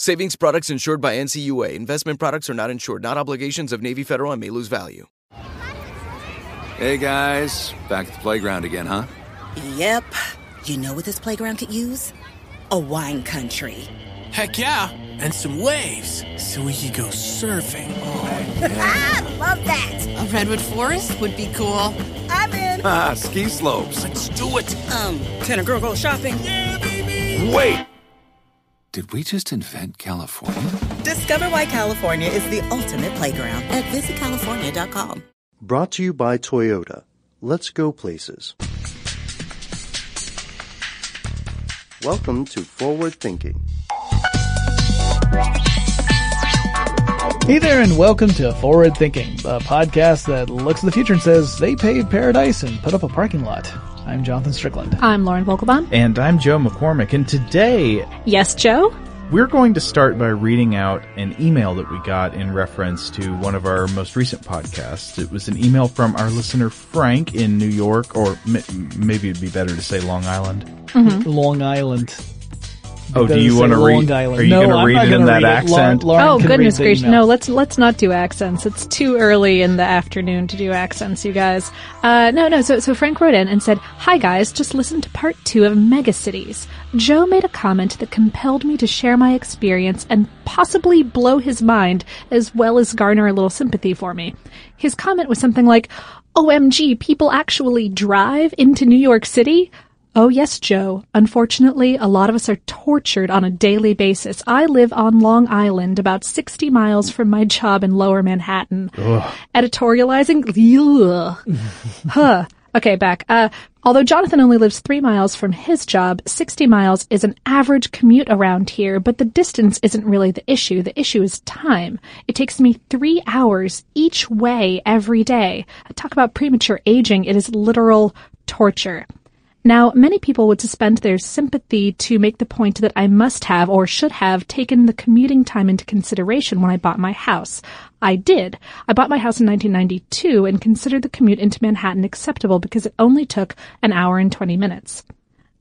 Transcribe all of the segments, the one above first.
Savings products insured by NCUA. Investment products are not insured, not obligations of Navy Federal and may lose value. Hey guys, back at the playground again, huh? Yep. You know what this playground could use? A wine country. Heck yeah, and some waves so we could go surfing. Ah, love that. A redwood forest would be cool. I'm in. Ah, ski slopes. Let's do it. Um, can a girl go shopping? Yeah, baby. Wait! Did we just invent California? Discover why California is the ultimate playground at visitcalifornia.com. Brought to you by Toyota. Let's go places. Welcome to Forward Thinking. Hey there, and welcome to Forward Thinking, a podcast that looks at the future and says they paved paradise and put up a parking lot. I'm Jonathan Strickland. I'm Lauren Vogelbaum. And I'm Joe McCormick. And today, Yes, Joe? we're going to start by reading out an email that we got in reference to one of our most recent podcasts. It was an email from our listener Frank in New York, or m- maybe it'd be better to say Long Island. Mm-hmm. Long Island. Oh, do you want to read? Island. Are you no, going to read it in that read it. Lauren- accent? Lauren oh goodness gracious! No, let's let's not do accents. It's too early in the afternoon to do accents, you guys. Uh, no, no. So so Frank wrote in and said, "Hi guys, just listen to part two of Megacities. Joe made a comment that compelled me to share my experience and possibly blow his mind, as well as garner a little sympathy for me. His comment was something like." OMG, people actually drive into New York City? Oh, yes, Joe. Unfortunately, a lot of us are tortured on a daily basis. I live on Long Island, about 60 miles from my job in lower Manhattan. Editorializing? Ugh. huh. Okay, back. Uh, although Jonathan only lives three miles from his job, 60 miles is an average commute around here, but the distance isn't really the issue. The issue is time. It takes me three hours each way every day. Talk about premature aging. It is literal torture. Now, many people would suspend their sympathy to make the point that I must have or should have taken the commuting time into consideration when I bought my house. I did. I bought my house in 1992 and considered the commute into Manhattan acceptable because it only took an hour and 20 minutes.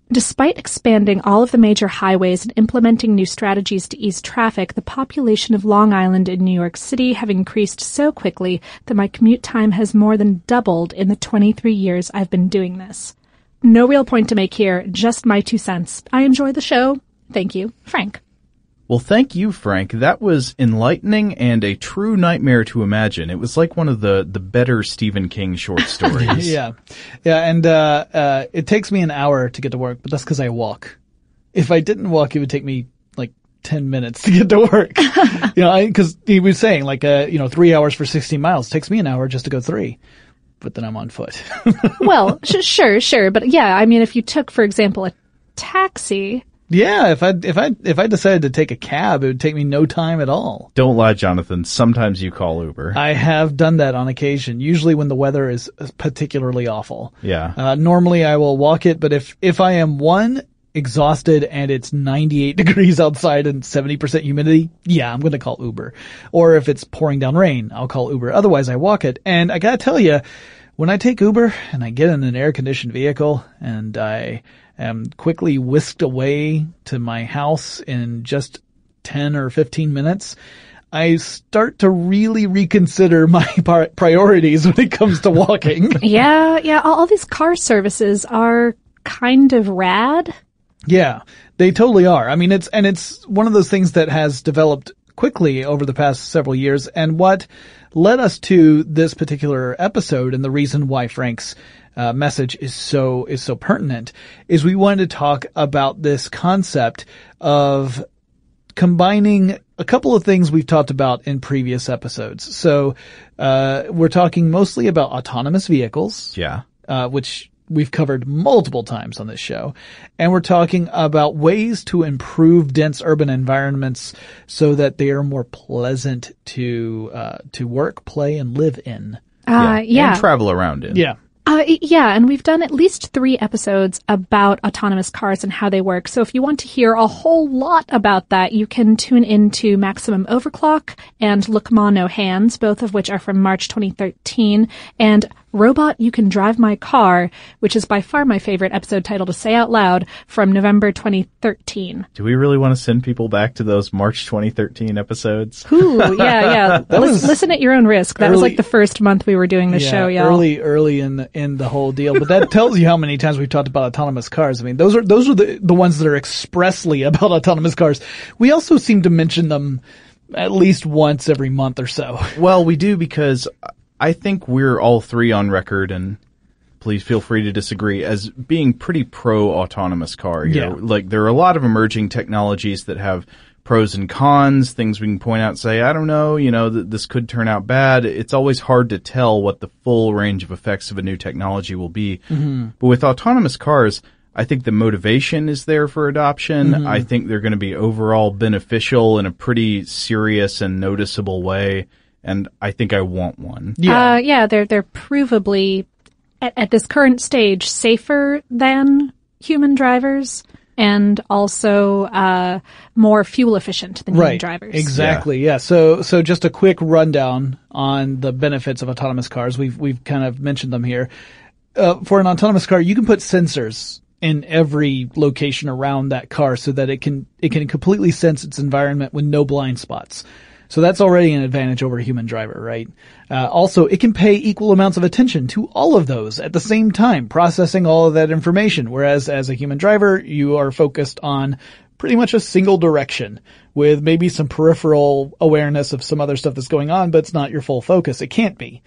Despite expanding all of the major highways and implementing new strategies to ease traffic, the population of Long Island and New York City have increased so quickly that my commute time has more than doubled in the 23 years I've been doing this. No real point to make here, just my two cents. I enjoy the show. Thank you, Frank. Well, thank you, Frank. That was enlightening and a true nightmare to imagine. It was like one of the, the better Stephen King short stories. yeah. Yeah. And, uh, uh, it takes me an hour to get to work, but that's because I walk. If I didn't walk, it would take me like 10 minutes to get to work. you know, I, cause he was saying like, uh, you know, three hours for 16 miles takes me an hour just to go three. But then I'm on foot. well, sh- sure, sure. But yeah, I mean, if you took, for example, a taxi, yeah, if I if I if I decided to take a cab, it would take me no time at all. Don't lie, Jonathan. Sometimes you call Uber. I have done that on occasion. Usually when the weather is particularly awful. Yeah. Uh, normally I will walk it, but if if I am one exhausted and it's 98 degrees outside and 70% humidity, yeah, I'm going to call Uber. Or if it's pouring down rain, I'll call Uber. Otherwise I walk it. And I got to tell you, when I take Uber and I get in an air conditioned vehicle and I am quickly whisked away to my house in just 10 or 15 minutes, I start to really reconsider my priorities when it comes to walking. yeah, yeah. All, all, these car services are kind of rad. Yeah, they totally are. I mean, it's, and it's one of those things that has developed quickly over the past several years. And what led us to this particular episode and the reason why Frank's uh, message is so is so pertinent is we wanted to talk about this concept of combining a couple of things we've talked about in previous episodes. So uh, we're talking mostly about autonomous vehicles. Yeah. Uh, which we've covered multiple times on this show. And we're talking about ways to improve dense urban environments so that they are more pleasant to, uh, to work, play, and live in. Uh, yeah. yeah. And travel around in. Yeah. Uh, yeah, and we've done at least three episodes about autonomous cars and how they work. So if you want to hear a whole lot about that, you can tune into Maximum Overclock and Look Ma No Hands, both of which are from March 2013. And Robot You Can Drive My Car, which is by far my favorite episode title to say out loud from November 2013. Do we really want to send people back to those March 2013 episodes? Ooh, yeah, yeah. listen, listen, at your own risk. That early, was like the first month we were doing the yeah, show, y'all. Early, early in the, in the whole deal. But that tells you how many times we've talked about autonomous cars. I mean, those are, those are the, the ones that are expressly about autonomous cars. We also seem to mention them at least once every month or so. Well, we do because I think we're all three on record, and please feel free to disagree, as being pretty pro autonomous car. You yeah. know, like there are a lot of emerging technologies that have pros and cons, things we can point out and say, I don't know, you know, th- this could turn out bad. It's always hard to tell what the full range of effects of a new technology will be. Mm-hmm. But with autonomous cars, I think the motivation is there for adoption. Mm-hmm. I think they're going to be overall beneficial in a pretty serious and noticeable way and I think I want one. Yeah, uh, yeah, they're they're provably at, at this current stage safer than human drivers and also uh, more fuel efficient than right. human drivers. Exactly. Yeah. yeah. So so just a quick rundown on the benefits of autonomous cars. We've we've kind of mentioned them here. Uh, for an autonomous car, you can put sensors in every location around that car so that it can it can completely sense its environment with no blind spots. So that's already an advantage over a human driver, right? Uh, also, it can pay equal amounts of attention to all of those at the same time, processing all of that information. Whereas as a human driver, you are focused on pretty much a single direction with maybe some peripheral awareness of some other stuff that's going on, but it's not your full focus. It can't be.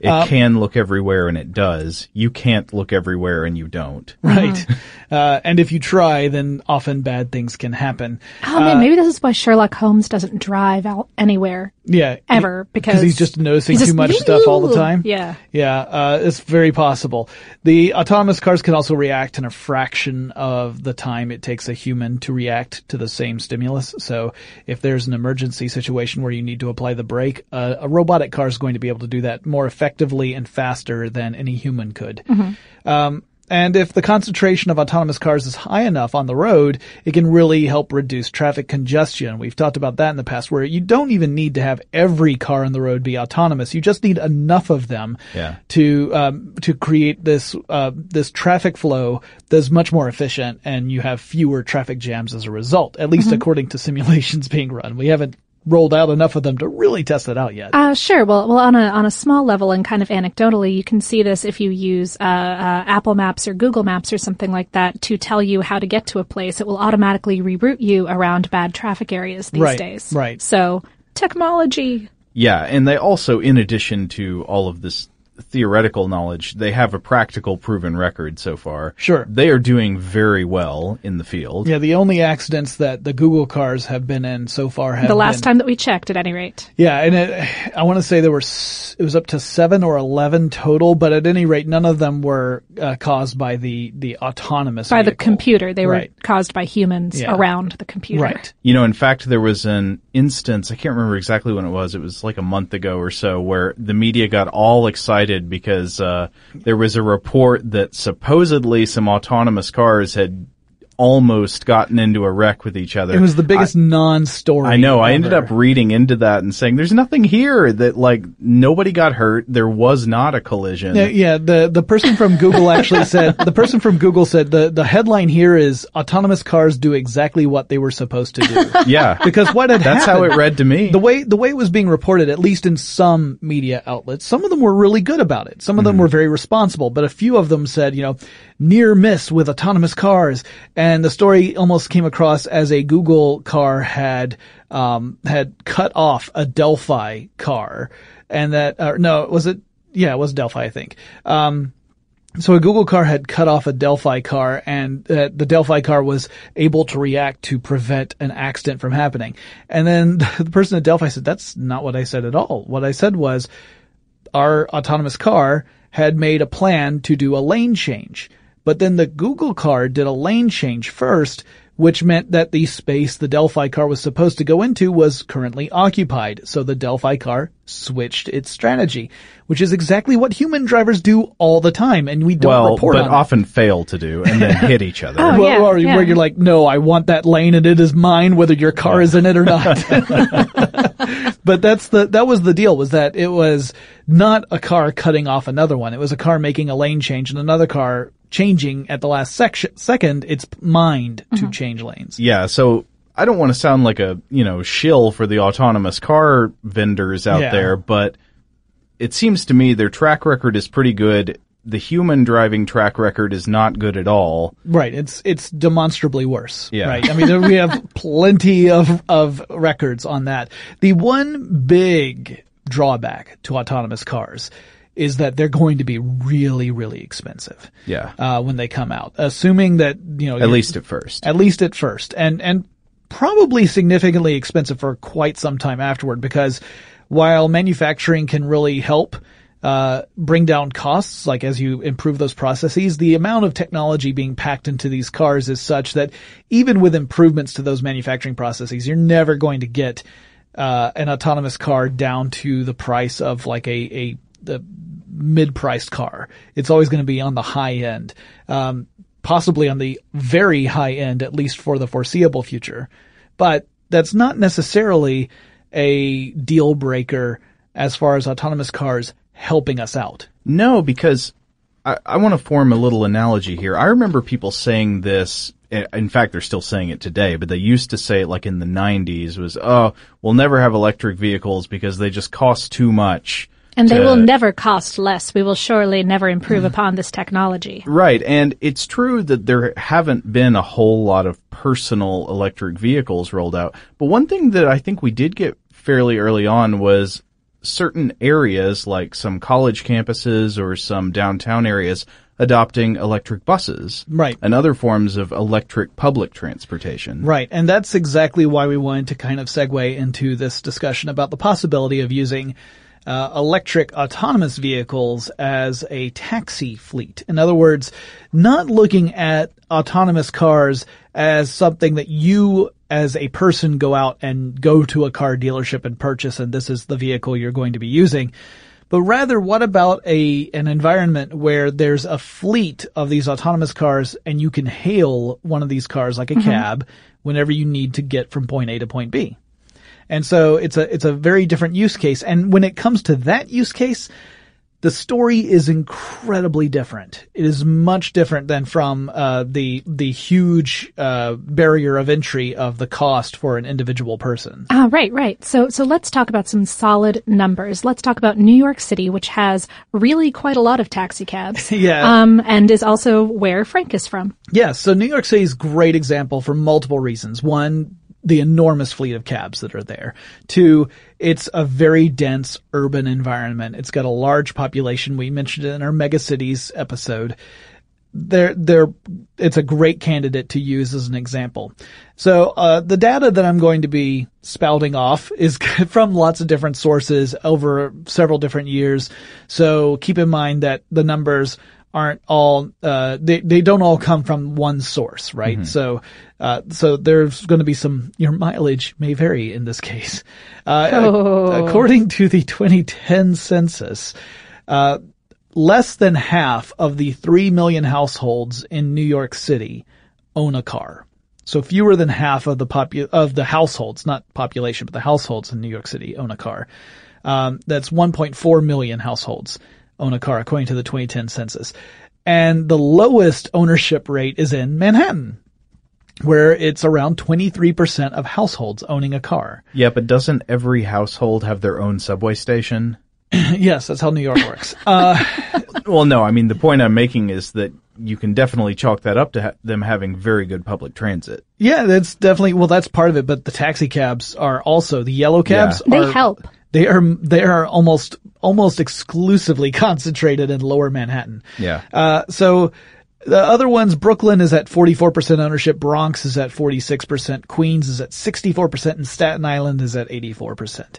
It um, can look everywhere and it does. You can't look everywhere and you don't. Right. Mm-hmm. Uh, and if you try, then often bad things can happen. Oh man, uh, maybe this is why Sherlock Holmes doesn't drive out anywhere. Yeah. Ever because he's just noticing he's just, too much stuff all the time. Yeah. Yeah. Uh, it's very possible. The autonomous cars can also react in a fraction of the time it takes a human to react to the same stimulus. So if there's an emergency situation where you need to apply the brake, uh, a robotic car is going to be able to do that more effectively and faster than any human could. Mm-hmm. Um, and if the concentration of autonomous cars is high enough on the road, it can really help reduce traffic congestion. We've talked about that in the past where you don't even need to have every car on the road be autonomous. You just need enough of them yeah. to, um, to create this, uh, this traffic flow that's much more efficient and you have fewer traffic jams as a result, at least mm-hmm. according to simulations being run. We haven't rolled out enough of them to really test it out yet. Uh, sure. Well, well, on a on a small level and kind of anecdotally, you can see this if you use uh, uh, Apple Maps or Google Maps or something like that to tell you how to get to a place. It will automatically reroute you around bad traffic areas these Right, days. right. So technology. Yeah, and they also, in addition to all of this theoretical knowledge, they have a practical proven record so far. Sure. They are doing very well in the field. Yeah, the only accidents that the Google cars have been in so far have the last been, time that we checked, at any rate. Yeah, and it, I want to say there were it was up to seven or eleven total, but at any rate, none of them were uh, caused by the the autonomous By the computer, they Right. were caused by humans Yeah. around the computer. Right. You know, in fact, there was an instance, I can't remember exactly when it was, it was like a month ago or so, where the media got all excited because uh, there was a report that supposedly some autonomous cars had almost gotten into a wreck with each other. It was the biggest non-story. I know. I ended up reading into that and saying, "There's nothing here that like nobody got hurt. There was not a collision." Yeah, yeah. The the person from Google actually said the person from Google said the the headline here is autonomous cars do exactly what they were supposed to do. Yeah. because what had That's how it read to me. The way the way it was being reported, at least in some media outlets, some of them were really good about it. Some of them mm-hmm. were very responsible, but a few of them said, you know, near miss with autonomous cars, and the story almost came across as a Google car had um, had cut off a Delphi car, and that uh, no, was it? Yeah, it was Delphi, I think. Um, so a Google car had cut off a Delphi car and uh, the Delphi car was able to react to prevent an accident from happening. And then the person at Delphi said, that's not what I said at all. What I said was our autonomous car had made a plan to do a lane change. But then the Google car did a lane change first, which meant that the space the Delphi car was supposed to go into was currently occupied. So the Delphi car switched its strategy, which is exactly what human drivers do all the time. And we don't well, report but on it. often fail to do and then hit each other. Oh, Well, yeah, or yeah. where you're like, no, I want that lane and it is mine, whether your car is in it or not. but that's the that was the deal was that it was not a car cutting off another one. It was a car making a lane change and another car changing at the last section, second its mind to mm-hmm. change lanes. Yeah, so I don't want to sound like a, you know, shill for the autonomous car vendors out Yeah. there, but it seems to me their track record is pretty good. The human driving track record is not good at all. Right. It's it's demonstrably worse. Yeah. Right. I mean, there- we have plenty of of records on that. The one big drawback to autonomous cars is that they're going to be really, really expensive. Yeah. Uh, when they come out, assuming that you know At least at first. at least at first, and and probably significantly expensive for quite some time afterward. Because while manufacturing can really help uh, bring down costs, like as you improve those processes, the amount of technology being packed into these cars is such that even with improvements to those manufacturing processes, you're never going to get uh, an autonomous car down to the price of like a a the mid-priced car. It's always going to be on the high end, um, possibly on the very high end, at least for the foreseeable future. But that's not necessarily a deal breaker as far as autonomous cars helping us out. No, because I, I want to form a little analogy here. I remember people saying this. In fact, they're still saying it today, but they used to say it like in the 90s was, oh, we'll never have electric vehicles because they just cost too much. And they to- will never cost less. We will surely never improve mm-hmm. upon this technology. Right, and it's true that there haven't been a whole lot of personal electric vehicles rolled out. But one thing that I think we did get fairly early on was certain areas, like some college campuses or some downtown areas, adopting electric buses. Right. And other forms of electric public transportation. Right. And that's exactly why we wanted to kind of segue into this discussion about the possibility of using uh, electric autonomous vehicles as a taxi fleet. In other words, not looking at autonomous cars as something that you as a person go out and go to a car dealership and purchase and this is the vehicle you're going to be using. But rather, what about a an environment where there's a fleet of these autonomous cars and you can hail one of these cars like a cab whenever you need to get from point A to point B? And so it's a it's a very different use case. And when it comes to that use case, the story is incredibly different. It is much different than from uh, the the huge uh, barrier of entry of the cost for an individual person. Ah, right, right. So, so let's talk about some solid numbers. Let's talk about New York City, which has really quite a lot of taxi cabs. yeah. Um, and is also where Frank is from. Yeah. So New York City is a great example for multiple reasons. One, the enormous fleet of cabs that are there. Two, it's a very dense urban environment. It's got a large population. We mentioned it in our megacities episode. They're, they're, it's a great candidate to use as an example. So, uh, the data that I'm going to be spouting off is from lots of different sources over several different years. So keep in mind that the numbers aren't all uh, they they don't all come from one source, right? Mm-hmm. So uh, so there's going to be some your mileage may vary in this case. Uh, oh. According to the 2010 census, uh, less than half of the three million households in New York City own a car. So fewer than half of the popu- of the households, not population, but the households in New York City own a car. Um, that's 1.4 million households own a car according to the 2010 census. And the lowest ownership rate is in Manhattan, where it's around 23% of households owning a car. Yeah, but doesn't every household have their own subway station? yes, that's how New York works. Uh, well, no, I mean, the point I'm making is that you can definitely chalk that up to ha- them having very good public transit. Yeah, that's definitely, well, that's part of it, but the taxi cabs are also, the yellow cabs yeah. are, They help. They are they are almost almost exclusively concentrated in Lower Manhattan. Yeah. Uh, so the other ones, Brooklyn is at 44% ownership, Bronx is at 46%, Queens is at 64%, and Staten Island is at 84%.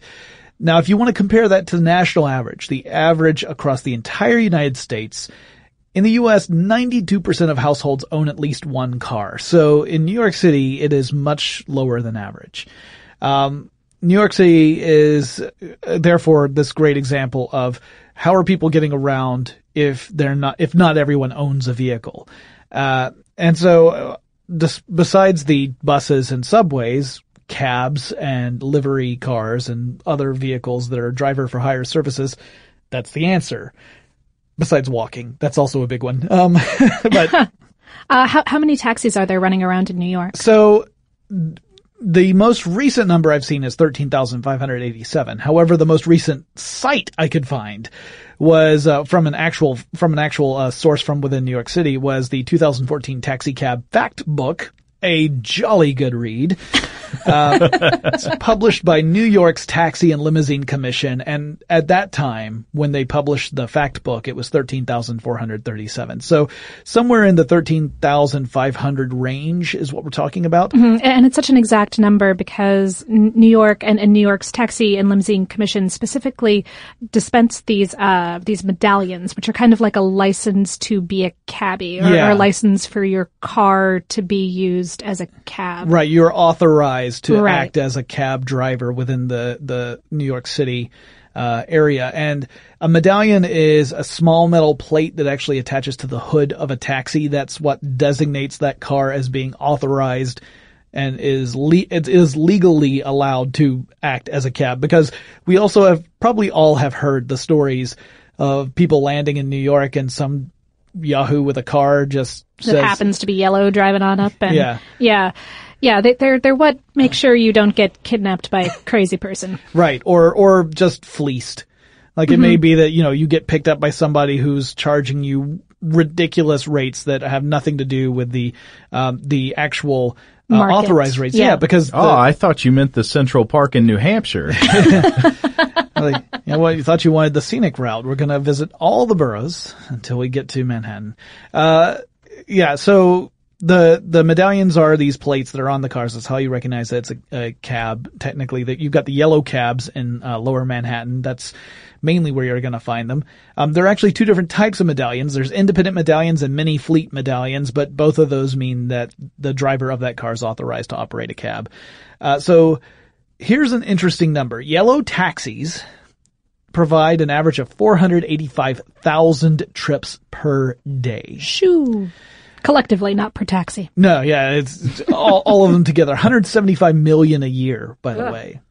Now, if you want to compare that to the national average, the average across the entire United States, in the U.S., 92% of households own at least one car. So in New York City, it is much lower than average. Um, New York City is uh, therefore this great example of how are people getting around if they're not, if not everyone owns a vehicle. Uh, and so, uh, this, besides the buses and subways, cabs and livery cars and other vehicles that are driver for hire services, that's the answer. Besides walking, that's also a big one. Um, but uh, how how many taxis are there running around in New York? So the most recent number I've seen is 13,587. However, the most recent site I could find was uh, from an actual from an actual uh, source from within New York City was the 2014 taxi cab fact book, a jolly good read. Uh, it's published by New York's Taxi and Limousine Commission, and at that time, when they published the fact book, it was 13,437. So somewhere in the 13,500 range is what we're talking about. Mm-hmm. And it's such an exact number because New York and, and New York's Taxi and Limousine Commission specifically dispense these uh, these medallions, which are kind of like a license to be a cabbie or, Yeah. or a license for your car to be used as a cab. Right, you're authorized to Right. act as a cab driver within the the New York City uh, area, and a medallion is a small metal plate that actually attaches to the hood of a taxi. That's what designates that car as being authorized and is le- it is legally allowed to act as a cab. Because we also have probably all have heard the stories of people landing in New York and some Yahoo with a car just That says, happens to be yellow driving on up and Yeah. yeah. Yeah, they, they're they're what make sure you don't get kidnapped by a crazy person. Right. Or, or just fleeced. Like it Mm-hmm. may be that, you know, you get picked up by somebody who's charging you ridiculous rates that have nothing to do with the, um, the actual uh, authorized rates. Yeah. Yeah. because, the, Oh, I thought you meant the Central Park in New Hampshire. like, you know what, you thought you wanted the scenic route. We're going to visit all the boroughs until we get to Manhattan. Uh, yeah, so the, the medallions are these plates that are on the cars. That's how you recognize that it's a, a cab, technically, that you've got the yellow cabs in, uh, lower Manhattan. That's mainly where you're going to find them. Um, there are actually two different types of medallions. There's independent medallions and mini fleet medallions, but both of those mean that the driver of that car is authorized to operate a cab. Uh, so here's an interesting number. Yellow taxis provide an average of 485,000 trips per day. Shoo. Collectively, not per taxi. No, yeah, it's, it's all, all of them together. 175 million a year, by the Ugh. way.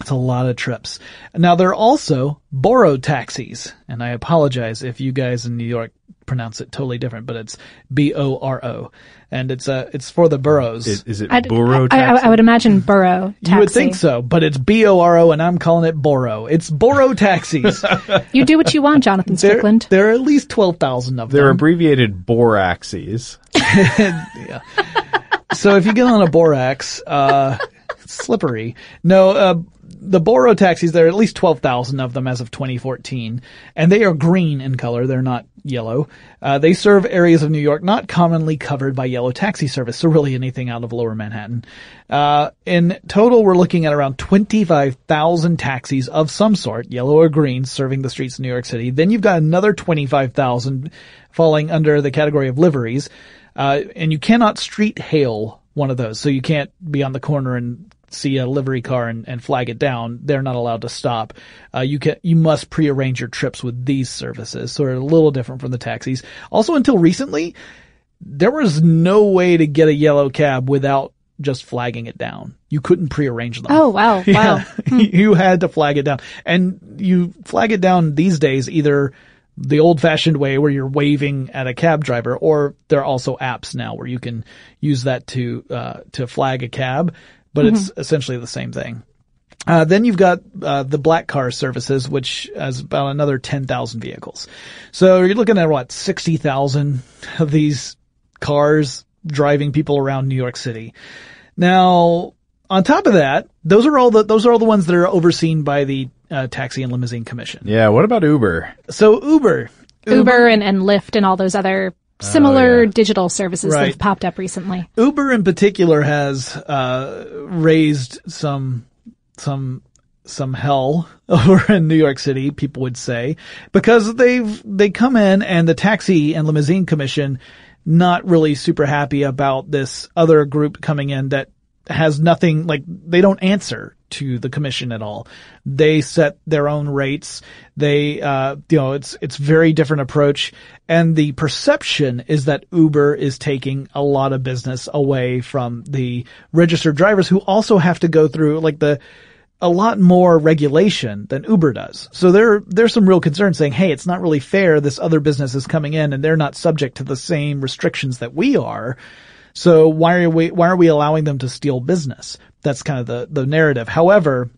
It's a lot of trips. Now there are also Boro taxis, and I apologize if you guys in New York pronounce it totally different, but it's B-O-R-O. And it's, uh, it's for the boroughs. Is, is it I'd- Boro I, taxi? I, I would imagine borough taxi. You would think so, but it's B-O-R-O and I'm calling it Boro. It's Boro taxis. You do what you want, Jonathan there, Strickland. there are at least 12,000 of them. They're abbreviated boraxes. yeah. So if you get on a borax, uh, slippery. No, uh, the Boro taxis, there are at least 12,000 of them as of 2014, and they are green in color. They're not yellow. Uh, they serve areas of New York not commonly covered by yellow taxi service, so really anything out of lower Manhattan. Uh, in total, we're looking at around 25,000 taxis of some sort, yellow or green, serving the streets of New York City. Then you've got another 25,000 falling under the category of liveries. Uh, and you cannot street hail one of those. So you can't be on the corner and see a livery car and, and flag it down. They're not allowed to stop. Uh, you can, you must prearrange your trips with these services. So they're a little different from the taxis. Also until recently, there was no way to get a yellow cab without just flagging it down. You couldn't prearrange them. Oh, wow. Wow. Yeah, you had to flag it down. And you flag it down these days either the old fashioned way where you're waving at a cab driver or there are also apps now where you can use that to, uh, to flag a cab, but it's essentially the same thing. Uh, then you've got uh, the black car services, which has about another 10,000 vehicles. So you're looking at what 60,000 of these cars driving people around New York City. Now, on top of that, those are all the those are all the ones that are overseen by the uh, Taxi and Limousine Commission. Yeah, what about Uber? So Uber, Uber and, and Lyft and all those other similar Oh, yeah. digital services that have popped up recently. Uber in particular has uh, raised some some some hell over in New York City, people would say, because they've they come in and the taxi and limousine commission not really super happy about this other group coming in that has nothing like they don't answer to the commission at all. They set their own rates. They uh you know it's it's very different approach and the perception is that Uber is taking a lot of business away from the registered drivers who also have to go through like the a lot more regulation than Uber does. So there, there's some real concern saying, hey, it's not really fair. This other business is coming in and they're not subject to the same restrictions that we are. So why are we, why are we allowing them to steal business? That's kind of the, the narrative. However,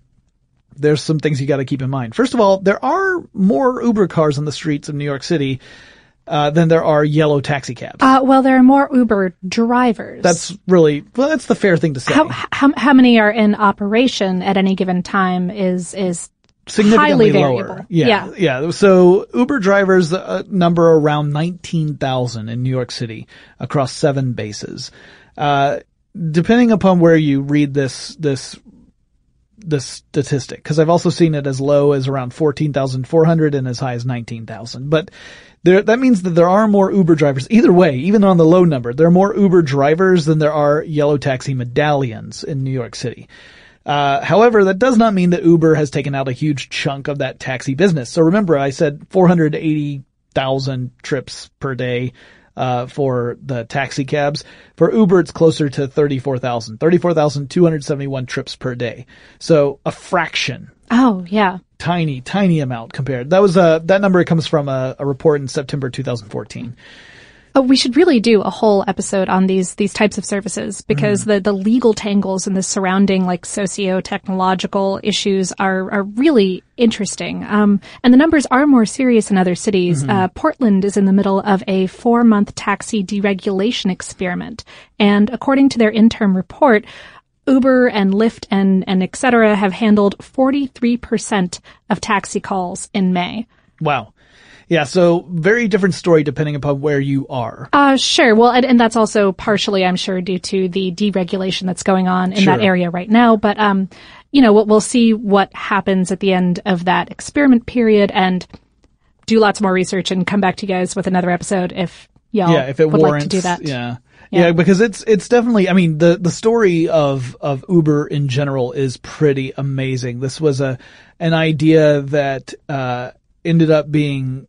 there's some things you got to keep in mind. First of all, there are more Uber cars on the streets of New York City, uh, than there are yellow taxi cabs. Uh, well, there are more Uber drivers. That's really, well, that's the fair thing to say. how, how how many are in operation at any given time is is significantly lower. Yeah, yeah. So Uber drivers uh, number around 19,000 in New York City across seven bases. Uh, depending upon where you read this, this, this statistic, because I've also seen it as low as around 14,400 and as high as 19,000. But there, that means that there are more Uber drivers. Either way, even on the low number, there are more Uber drivers than there are yellow taxi medallions in New York City. Uh, however, that does not mean that Uber has taken out a huge chunk of that taxi business. So remember, I said 480,000 trips per day, uh, for the taxi cabs. For Uber, it's closer to 34,000, 34,271 trips per day. So a fraction, Oh yeah. tiny, tiny amount compared. That was, uh, that number comes from a, a report in September 2014. Oh, we should really do a whole episode on these these types of services because the the legal tangles and the surrounding like socio technological issues are are really interesting. Um, and the numbers are more serious in other cities. Uh, Portland is in the middle of a four month taxi deregulation experiment, and according to their interim report. Uber and Lyft and, and et cetera have handled 43% of taxi calls in May. Wow. Yeah. So very different story depending upon where you are. Uh, sure. Well, and, and that's also partially, I'm sure, due to the deregulation that's going on in that area right now. But, um, you know, we'll, we'll see what happens at the end of that experiment period and do lots more research and come back to you guys with another episode if y'all yeah, if it would warrants, like to do that. Yeah. Yeah. yeah. because it's it's definitely. I mean, the the story of of Uber in general is pretty amazing. This was a an idea that uh, ended up being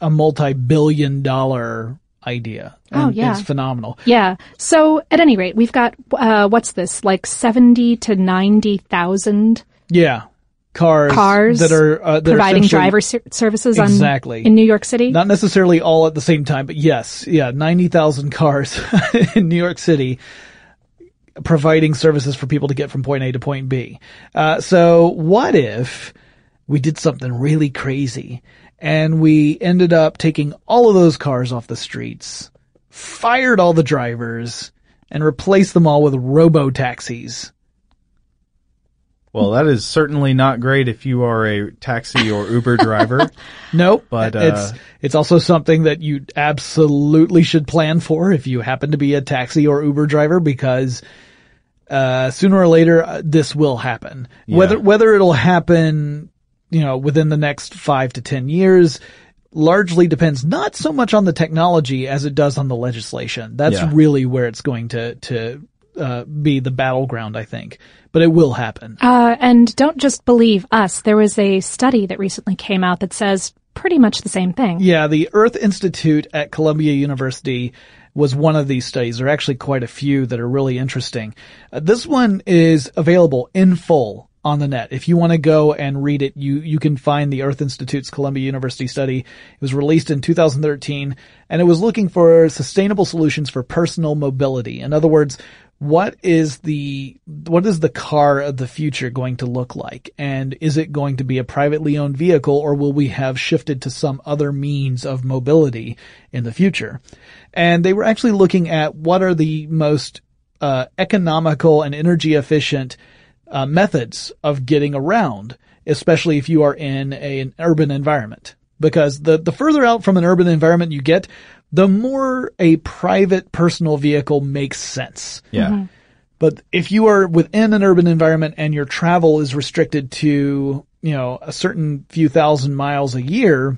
a multi-billion dollar idea. Oh, yeah. it's phenomenal. Yeah. So at any rate, we've got, uh, what's this, like 70 to 90,000 Yeah. Cars, Cars that are uh, that providing essentially- driver ser- services on exactly in New York City. Not necessarily all at the same time, but yes, yeah, ninety thousand cars in New York City providing services for people to get from point A to point B. Uh, so what if we did something really crazy and we ended up taking all of those cars off the streets, fired all the drivers, and replaced them all with robo taxis? Well, that is certainly not great if you are a taxi or Uber driver. Nope. But, uh, it's it's also something that you absolutely should plan for if you happen to be a taxi or Uber driver because uh, sooner or later uh, this will happen. Yeah. Whether whether it'll happen, you know, within the next five to ten years, largely depends not so much on the technology as it does on the legislation. That's Yeah. really where it's going to to uh, be the battleground, I think. But it will happen. Uh, and don't just believe us. There was a study that recently came out that says pretty much the same thing. Yeah, the Earth Institute at Columbia University was one of these studies. There are actually quite a few that are really interesting. Uh, this one is available in full on the net. If you want to go and read it, you, you can find the Earth Institute's Columbia University study. It was released in 2013 and it was looking for sustainable solutions for personal mobility. In other words, what is the what is the car of the future going to look like and is it going to be a privately owned vehicle or will we have shifted to some other means of mobility in the future and they were actually looking at what are the most uh, economical and energy efficient uh, methods of getting around especially if you are in a, an urban environment. Because the the further out from an urban environment you get the more a private personal vehicle makes sense. Yeah. but if you are within an urban environment and your travel is restricted to, you know, a certain few thousand miles a year,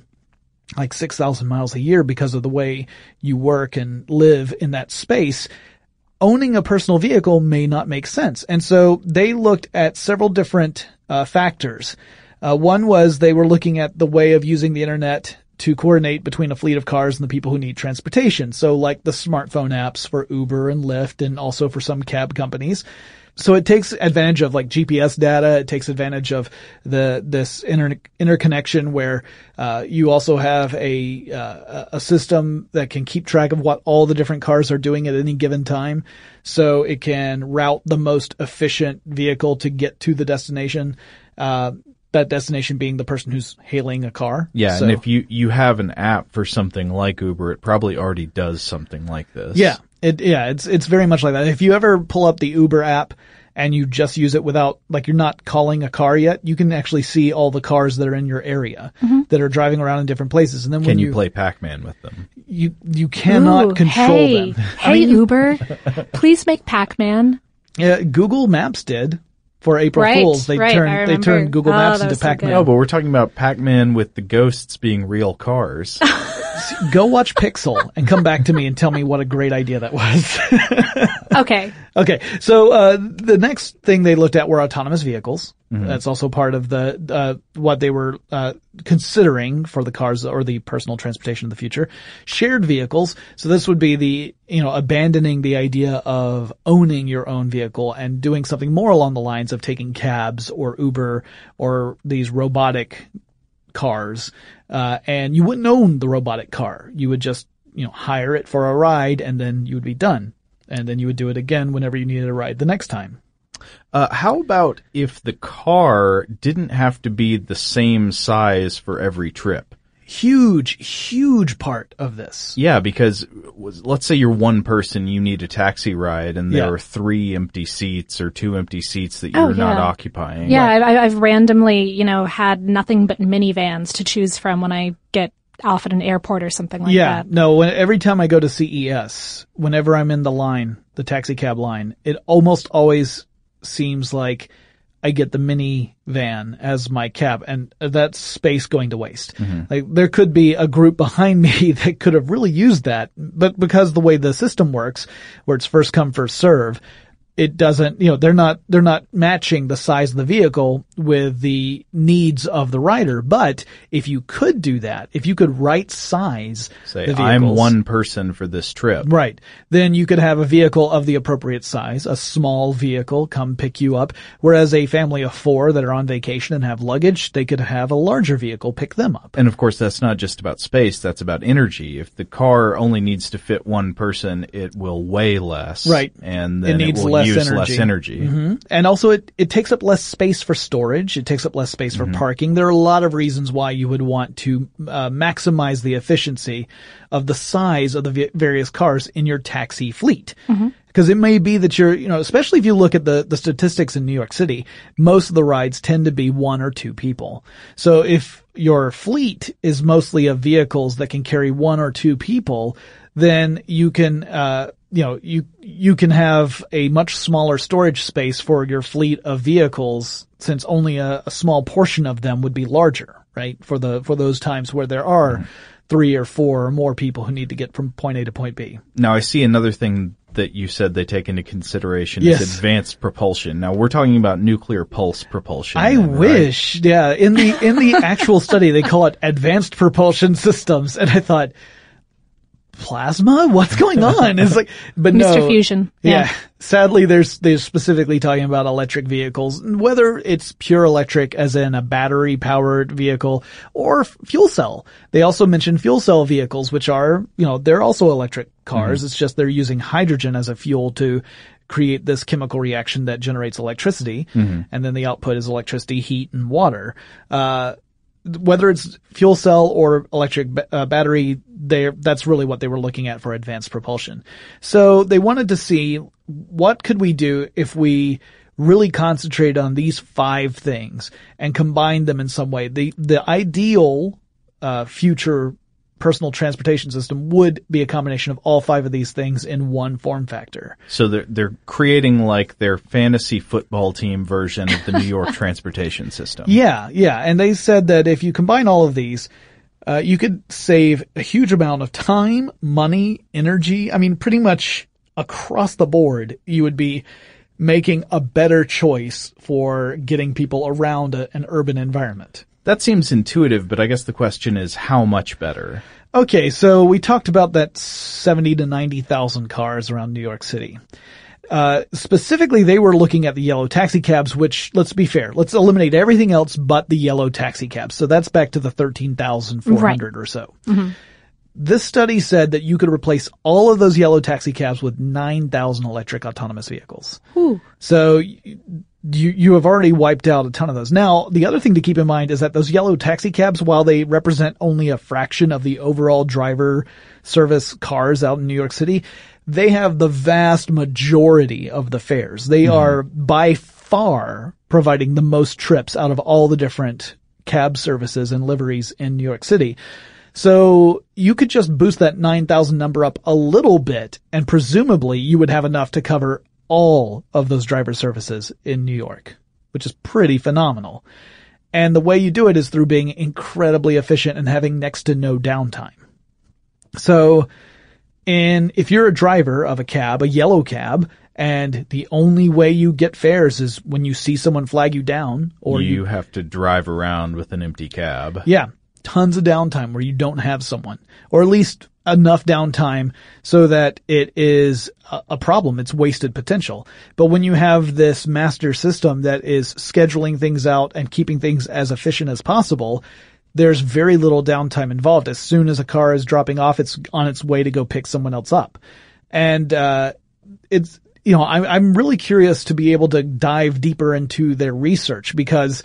like 6,000 miles a year because of the way you work and live in that space, owning a personal vehicle may not make sense. And so they looked at several different uh, factors. Uh, one was they were looking at the way of using the internet to coordinate between a fleet of cars and the people who need transportation. So like the smartphone apps for Uber and Lyft and also for some cab companies. So it takes advantage of like GPS data. It takes advantage of the this inter- interconnection where uh, you also have a uh, a system that can keep track of what all the different cars are doing at any given time. So it can route the most efficient vehicle to get to the destination. Uh, that destination being the person who's hailing a car. Yeah, So- and if you, you have an app for something like Uber, it probably already does something like this. Yeah, it yeah, it's it's very much like that. If you ever pull up the Uber app and you just use it without like you're not calling a car yet, you can actually see all the cars that are in your area Mhm. that are driving around in different places. And then Can when you, you, play Pac-Man with them? you you cannot Ooh, control hey, them. Hey Uber, please make Pac-Man. Yeah, Google Maps did for April Right, Fools. They right, turned they turned Google Oh, Maps that into was so Pac-Man. No, but we're talking about Pac-Man with the ghosts being real cars. Go watch Pixel and come back to me and tell me what a great idea that was. Okay. Okay, so uh, the next thing they looked at were autonomous vehicles. Mhm. That's also part of the uh, what they were uh, considering for the cars or the personal transportation of the future. Shared vehicles. So this would be the you know abandoning the idea of owning your own vehicle and doing something more along the lines of taking cabs or Uber or these robotic cars. Uh, and you wouldn't own the robotic car. You would just you know hire it for a ride and then you would be done and then you would do it again whenever you needed a ride the next time. Uh, how about if the car didn't have to be the same size for every trip? Huge, huge part of this. Yeah, because let's say you're one person, you need a taxi ride, and there Yeah. are three empty seats or two empty seats that Oh, you're not yeah. occupying. Yeah, I, I've randomly, you know, had nothing but minivans to choose from when I get off at an airport or something like yeah, that. Yeah, no, when, every time I go to CES, whenever I'm in the line, the taxi cab line, it almost always seems like I get the mini van as my cab and that's space going to waste. Mm-hmm. Like there could be a group behind me that could have really used that, but because the way the system works, where it's first come first serve, it doesn't, you know, they're not, they're not matching the size of the vehicle with the needs of the rider. But if you could do that, if you could right size Say, I'm one person for this trip. Right. Then you could have a vehicle of the appropriate size, a small vehicle come pick you up. Whereas a family of four that are on vacation and have luggage, they could have a larger vehicle pick them up. And of course, that's not just about space, that's about energy. If the car only needs to fit one person, it will weigh less. Right. And It then it, needs will less use energy. less energy. hmm And also it, it takes up less space for storage. It takes up less space for parking. There are a lot of reasons why you would want to uh, maximize the efficiency of the size of the v- various cars in your taxi fleet. Because it may be that you're, you know, especially if you look at the, the statistics in New York City, most of the rides tend to be one or two people. So if your fleet is mostly of vehicles that can carry one or two people, then you can, uh, you know, you, you can have a much smaller storage space for your fleet of vehicles since only a, a small portion of them would be larger, right? For the, for those times where there are three or four or more people who need to get from point A to point B. Now, I see another thing that you said they take into consideration Yes. is advanced propulsion. Now, we're talking about nuclear pulse propulsion. I then, right? wish, yeah. In the in the actual study, they call it advanced propulsion systems, and I thought, plasma? What's going on? It's like, but no, Mr. Fusion. Yeah. Yeah. Sadly, there's they're specifically talking about electric vehicles, whether it's pure electric, as in a battery powered vehicle, or f- fuel cell. They also mention fuel cell vehicles, which are, you know, they're also electric cars. It's just they're using hydrogen as a fuel to create this chemical reaction that generates electricity, Mhm. and then the output is electricity, heat, and water. Uh, whether it's fuel cell or electric uh, battery, they that's really what they were looking at for advanced propulsion. So they wanted to see what could we do if we really concentrate on these five things and combine them in some way. The the ideal uh, future personal transportation system would be a combination of all five of these things in one form factor. So they're they're creating like their fantasy football team version of the New York transportation system. Yeah, yeah. And they said that if you combine all of these, uh, you could save a huge amount of time, money, energy. I mean, pretty much across the board, you would be making a better choice for getting people around a, an urban environment. That seems intuitive, but I guess the question is how much better? Okay, so we talked about that 70 to 90,000 cars around New York City. Uh, specifically, they were looking at the yellow taxi cabs, which, let's be fair, let's eliminate everything else but the yellow taxi cabs. So that's back to the 13,400 or so. This study said that you could replace all of those yellow taxi cabs with 9,000 electric autonomous vehicles. So you you have already wiped out a ton of those. Now, the other thing to keep in mind is that those yellow taxi cabs, while they represent only a fraction of the overall driver service cars out in New York City, they have the vast majority of the fares. They mm-hmm. are by far providing the most trips out of all the different cab services and liveries in New York City. So you could just boost that 9,000 number up a little bit and presumably you would have enough to cover all of those driver services in New York, which is pretty phenomenal. And the way you do it is through being incredibly efficient and having next to no downtime. So, and if you're a driver of a cab, a yellow cab, and the only way you get fares is when you see someone flag you down or you, you have to drive around with an empty cab. yeah, tons of downtime where you don't have someone, or at least enough downtime so that it is a, problem. It's wasted potential. But when you have this master system that is scheduling things out and keeping things as efficient as possible, there's very little downtime involved. As soon as a car is dropping off, it's on its way to go pick someone else up. And, uh, it's, you know, I'm, I'm really curious to be able to dive deeper into their research because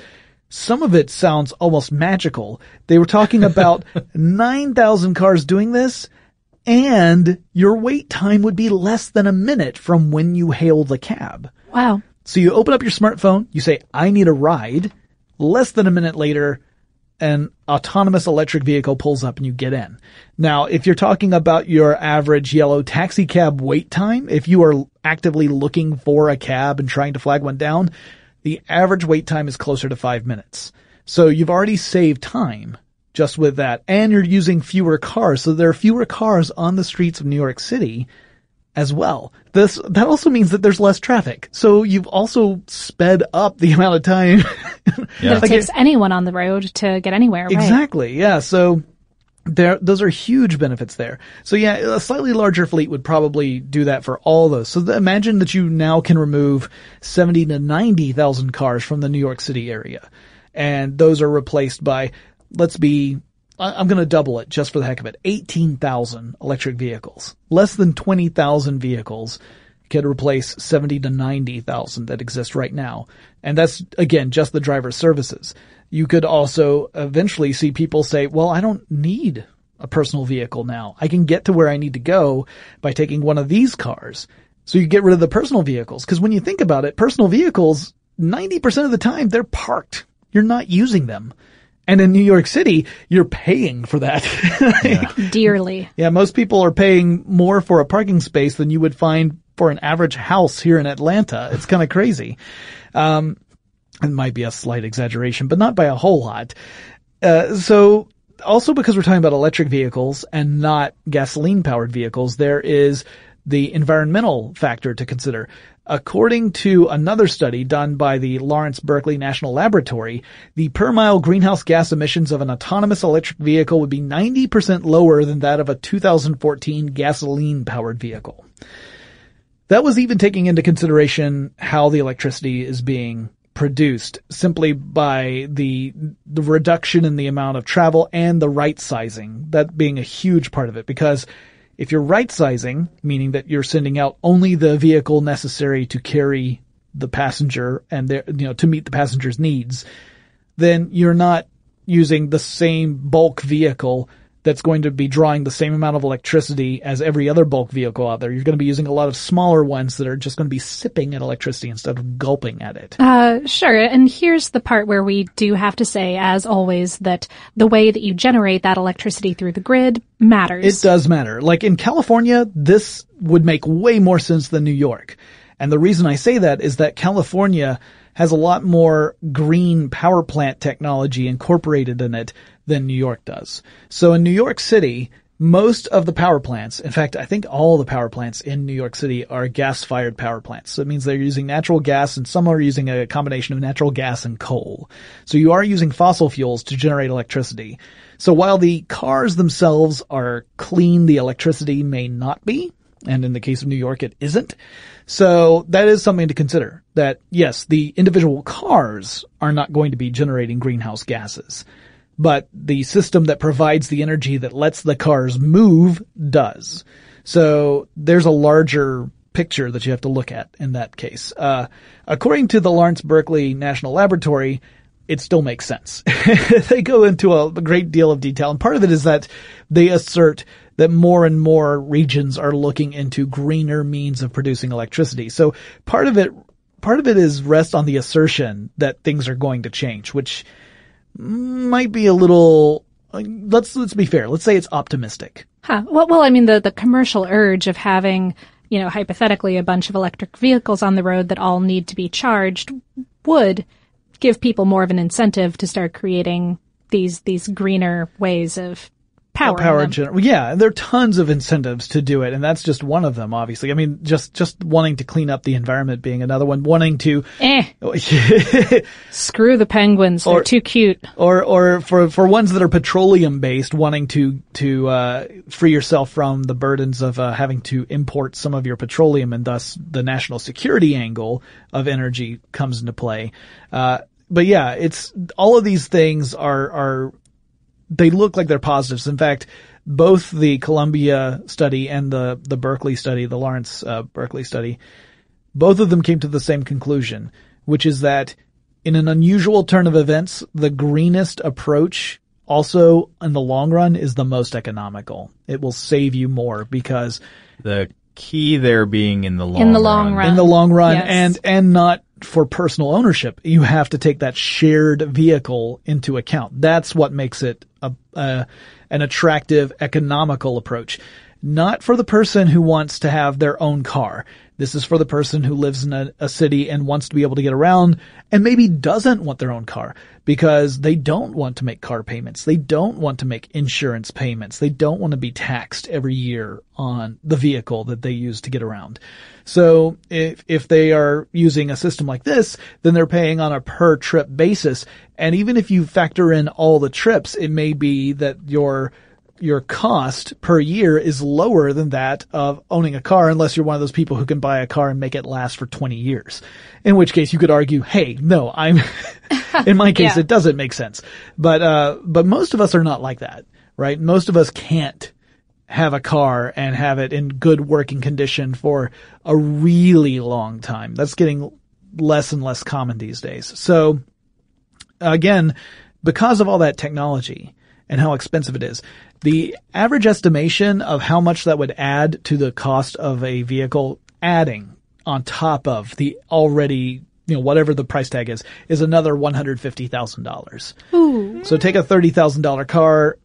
some of it sounds almost magical. They were talking about 9,000 cars doing this and your wait time would be less than a minute from when you hail the cab. Wow. So you open up your smartphone, you say, I need a ride. Less than a minute later, an autonomous electric vehicle pulls up and you get in. Now, if you're talking about your average yellow taxi cab wait time, if you are actively looking for a cab and trying to flag one down, the average wait time is closer to five minutes. So you've already saved time just with that. And you're using fewer cars. So there are fewer cars on the streets of New York City as well. This, that also means that there's less traffic. So you've also sped up the amount of time. That it takes anyone on the road to get anywhere, right? Exactly. Yeah. So there, those are huge benefits there. So yeah, a slightly larger fleet would probably do that for all those. So imagine that you now can remove 70 to 90,000 cars from the New York City area. And those are replaced by, let's be, I- I'm to double it just for the heck of it, 18,000 electric vehicles. Less than 20,000 vehicles could replace 70 to 90,000 that exist right now. And that's, again, just the driver services. You could also eventually see people say, well, I don't need a personal vehicle now. I can get to where I need to go by taking one of these cars. So you get rid of the personal vehicles. Cause when you think about it, personal vehicles, 90% of the time, they're parked. You're not using them. And in New York City, you're paying for that. Dearly. Yeah, most people are paying more for a parking space than you would find for an average house here in Atlanta. It's kind of crazy. Um, it might be a slight exaggeration, but not by a whole lot. Uh, so also because we're talking about electric vehicles and not gasoline powered vehicles, there is the environmental factor to consider. According to another study done by the Lawrence Berkeley National Laboratory, the per mile greenhouse gas emissions of an autonomous electric vehicle would be 90% lower than that of a 2014 gasoline powered vehicle. That was even taking into consideration how the electricity is being produced simply by the the reduction in the amount of travel and the right sizing, that being a huge part of it. Because if you're right sizing, meaning that you're sending out only the vehicle necessary to carry the passenger and their, you know, to meet the passenger's needs, then you're not using the same bulk vehicle that's going to be drawing the same amount of electricity as every other bulk vehicle out there. You're going to be using a lot of smaller ones that are just going to be sipping at electricity instead of gulping at it. Uh, sure. And here's the part where we do have to say, as always, that the way that you generate that electricity through the grid matters. It does matter. Like in California, this would make way more sense than New York. And the reason I say that is that California has a lot more green power plant technology incorporated in it than New York does. So in New York City, most of the power plants, in fact, I think all the power plants in New York City are gas-fired power plants. So it means they're using natural gas and some are using a combination of natural gas and coal. So you are using fossil fuels to generate electricity. So while the cars themselves are clean, the electricity may not be. And in the case of New York, it isn't. So that is something to consider that yes, the individual cars are not going to be generating greenhouse gases but the system that provides the energy that lets the cars move does. So there's a larger picture that you have to look at in that case. Uh, according to the Lawrence Berkeley National Laboratory, it still makes sense. they go into a, a great deal of detail, and part of it is that they assert that more and more regions are looking into greener means of producing electricity. So part of it, part of it is rest on the assertion that things are going to change, which might be a little. Let's let's be fair. Let's say it's optimistic. Huh. Well, well, I mean the the commercial urge of having you know hypothetically a bunch of electric vehicles on the road that all need to be charged would give people more of an incentive to start creating these these greener ways of power. Power gener- yeah, there are tons of incentives to do it, and that's just one of them. Obviously, I mean, just just wanting to clean up the environment being another one. Wanting to, eh, screw the penguins, they're Or- too cute. or or for for ones that are petroleum based, wanting to to uh, free yourself from the burdens of uh, having to import some of your petroleum, and thus the national security angle of energy comes into play. Uh, but yeah, it's all of these things are are they look like they're positives. In fact, both the Columbia study and the the Berkeley study, the Lawrence uh, Berkeley study, both of them came to the same conclusion, which is that in an unusual turn of events, the greenest approach also in the long run is the most economical. It will save you more because The key there being in the long In the long run. in the long run Yes. and and not for personal ownership. You have to take that shared vehicle into account. That's what makes it a, an attractive economical approach. Not for the person who wants to have their own car. This is for the person who lives in a, a, city and wants to be able to get around and maybe doesn't want their own car because they don't want to make car payments. They don't want to make insurance payments. They don't want to be taxed every year on the vehicle that they use to get around. So if, if they are using a system like this, then they're paying on a per trip basis. And even if you factor in all the trips, it may be that your your cost per year is lower than that of owning a car unless you're one of those people who can buy a car and make it last for 20 years. In which case you could argue, hey, no, I'm, in my case, yeah. it doesn't make sense. But, uh, but most of us are not like that, right? Most of us can't have a car and have it in good working condition for a really long time. That's getting less and less common these days. So again, because of all that technology and how expensive it is, the average estimation of how much that would add to the cost of a vehicle adding on top of the already you know, whatever the price tag is, is another $150,000. So take a $30,000 car,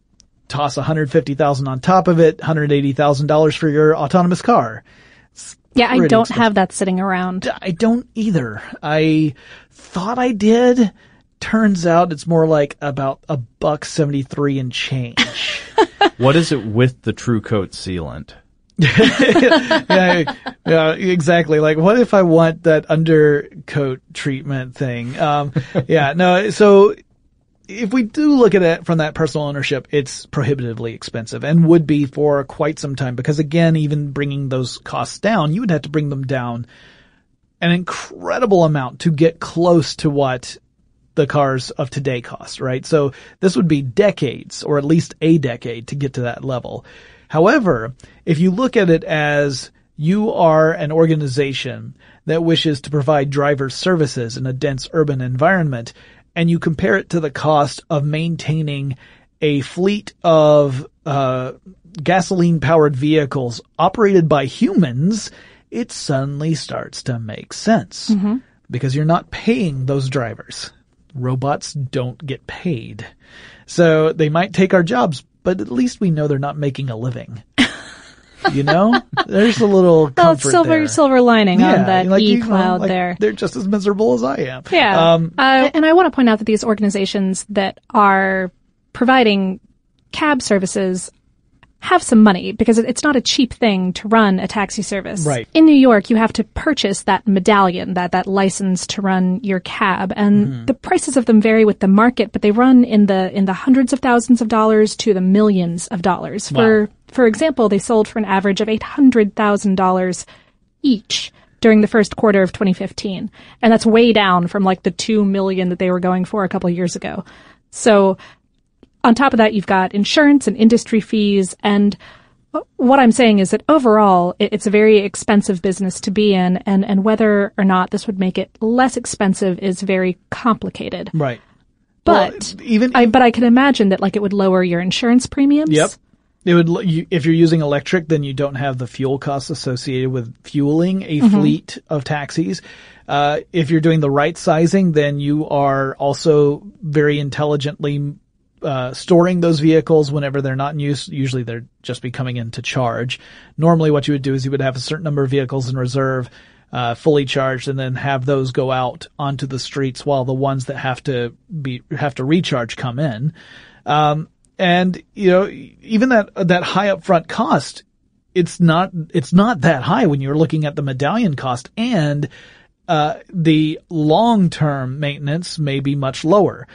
toss 150,000 on top of it, $180,000 for your autonomous car. It's yeah, I don't expensive. have that sitting around. I don't either. I thought I did. Turns out it's more like about a buck 73 and change. what is it with the TruCoat sealant? yeah, yeah, exactly. Like, what if I want that undercoat treatment thing? Um, yeah, no. So, if we do look at it from that personal ownership, it's prohibitively expensive and would be for quite some time because again, even bringing those costs down, you would have to bring them down an incredible amount to get close to what the cars of today cost, right? So this would be decades or at least a decade to get to that level. However, if you look at it as you are an organization that wishes to provide driver services in a dense urban environment and you compare it to the cost of maintaining a fleet of uh, gasoline powered vehicles operated by humans, it suddenly starts to make sense mm-hmm. because you're not paying those drivers robots don't get paid. So they might take our jobs, but at least we know they're not making a living. you know, there's a little comfort silver there. silver lining yeah, on that like, e cloud like there. They're just as miserable as I am. Yeah, um, uh, and I want to point out that these organizations that are providing cab services have some money because it's not a cheap thing to run a taxi service. Right. In New York, you have to purchase that medallion, that, that license to run your cab. And mm-hmm. the prices of them vary with the market, but they run in the, in the hundreds of thousands of dollars to the millions of dollars. Wow. For, for example, they sold for an average of $800,000 each during the first quarter of 2015. And that's way down from like the 2 million that they were going for a couple years ago. So on top of that, you've got insurance and industry fees. And what I'm saying is that overall, it's a very expensive business to be in. And, and whether or not this would make it less expensive is very complicated. Right. But well, even I, but I can imagine that like it would lower your insurance premiums. Yep. It would, if you're using electric, then you don't have the fuel costs associated with fueling a mm-hmm. fleet of taxis. Uh, if you're doing the right sizing, then you are also very intelligently uh, storing those vehicles whenever they're not in use. Usually they're just be coming in to charge. Normally what you would do is you would have a certain number of vehicles in reserve, uh, fully charged and then have those go out onto the streets while the ones that have to be, have to recharge come in. Um, and, you know, even that, that high upfront cost, it's not, it's not that high when you're looking at the medallion cost and, uh, the long-term maintenance may be much lower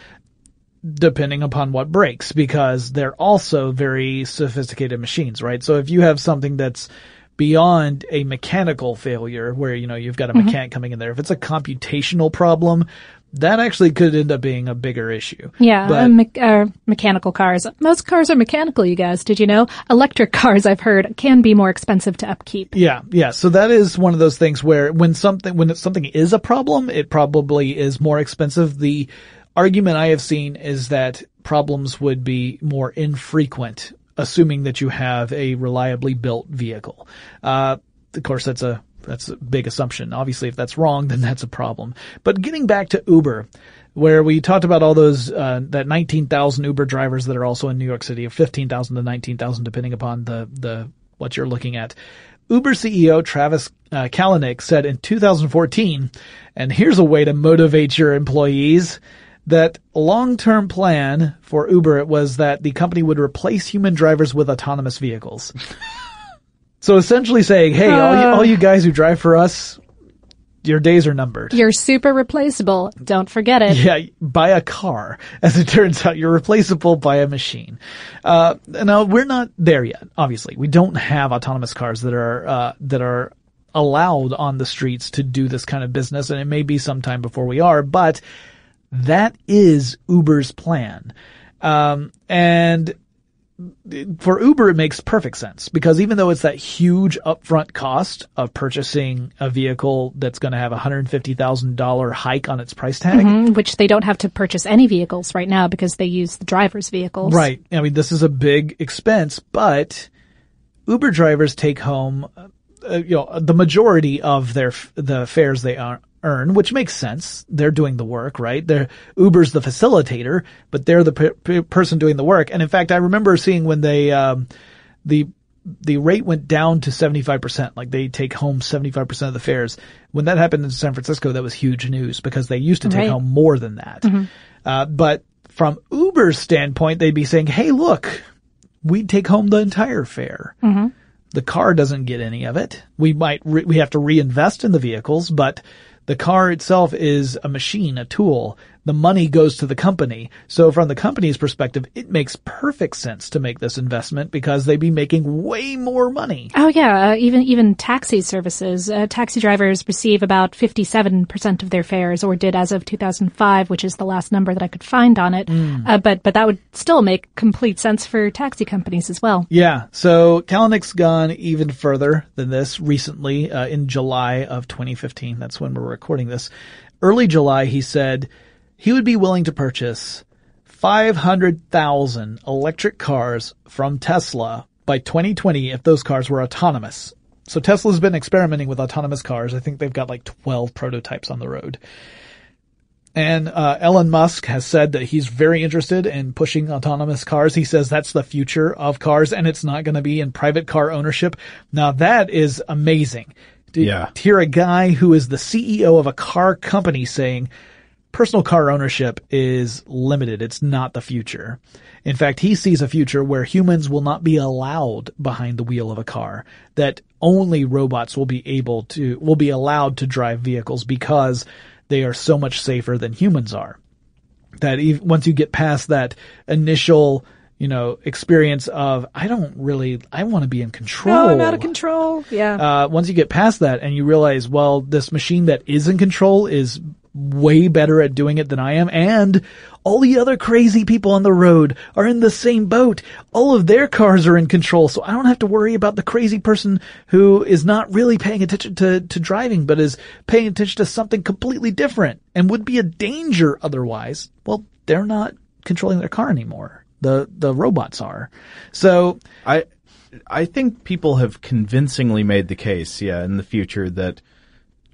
depending upon what breaks because they're also very sophisticated machines, right? So if you have something that's beyond a mechanical failure where, you know, you've got a mm-hmm. mechanic coming in there, if it's a computational problem, that actually could end up being a bigger issue. Yeah, but, me- uh, mechanical cars. Most cars are mechanical, you guys. Did you know? Electric cars, I've heard, can be more expensive to upkeep. Yeah, yeah. So that is one of those things where when something when something is a problem, it probably is more expensive. The argument I have seen is that problems would be more infrequent, assuming that you have a reliably built vehicle. Uh, of course, that's a that's a big assumption. Obviously, if that's wrong, then that's a problem. But getting back to Uber, where we talked about all those uh, that 19,000 Uber drivers that are also in New York City, of 15,000 to 19,000, depending upon the the what you're looking at. Uber CEO Travis uh, Kalanick said in 2014, and here's a way to motivate your employees, that long-term plan for Uber was that the company would replace human drivers with autonomous vehicles. so essentially saying, hey, all, you, all you guys who drive for us, your days are numbered. You're super replaceable. Don't forget it. Yeah, by a car. As it turns out, you're replaceable by a machine. Uh, now we're not there yet. Obviously, we don't have autonomous cars that are uh, that are allowed on the streets to do this kind of business, and it may be some time before we are. But that is Uber's plan. Um, and for Uber, it makes perfect sense because even though it's that huge upfront cost of purchasing a vehicle that's going to have a $150,000 hike on its price tag, mm-hmm, which they don't have to purchase any vehicles right now because they use the driver's vehicles. Right. I mean, this is a big expense, but Uber drivers take home, uh, you know, the majority of their, the fares they are, earn, which makes sense. They're doing the work, right? They're Uber's the facilitator, but they're the p- p- person doing the work. And in fact, I remember seeing when they um, the the rate went down to 75%, like they take home 75% of the fares. When that happened in San Francisco, that was huge news because they used to take right. home more than that. Mm-hmm. Uh, but from Uber's standpoint, they'd be saying, Hey, look, we take home the entire fare. Mm-hmm. The car doesn't get any of it. We might, re- we have to reinvest in the vehicles, but the car itself is a machine, a tool. The money goes to the company. So from the company's perspective, it makes perfect sense to make this investment because they'd be making way more money. Oh yeah, uh, even even taxi services, uh, taxi drivers receive about 57% of their fares or did as of 2005, which is the last number that I could find on it. Mm. Uh, but but that would still make complete sense for taxi companies as well. Yeah. So Kalanick's gone even further than this recently uh, in July of 2015. That's when we're recording this. Early July, he said he would be willing to purchase 500,000 electric cars from Tesla by 2020 if those cars were autonomous. So Tesla's been experimenting with autonomous cars. I think they've got like 12 prototypes on the road. And uh, Elon Musk has said that he's very interested in pushing autonomous cars. He says that's the future of cars and it's not going to be in private car ownership. Now that is amazing to, yeah. hear a guy who is the CEO of a car company saying personal car ownership is limited. It's not the future. In fact, he sees a future where humans will not be allowed behind the wheel of a car, that only robots will be able to, will be allowed to drive vehicles because they are so much safer than humans are. That even, once you get past that initial you know, experience of I don't really I want to be in control. No, I'm out of control. Yeah. Uh, once you get past that and you realize, well, this machine that is in control is way better at doing it than I am, and all the other crazy people on the road are in the same boat. All of their cars are in control, so I don't have to worry about the crazy person who is not really paying attention to, to driving, but is paying attention to something completely different and would be a danger otherwise. Well, they're not controlling their car anymore the the robots are. So I I think people have convincingly made the case, yeah, in the future that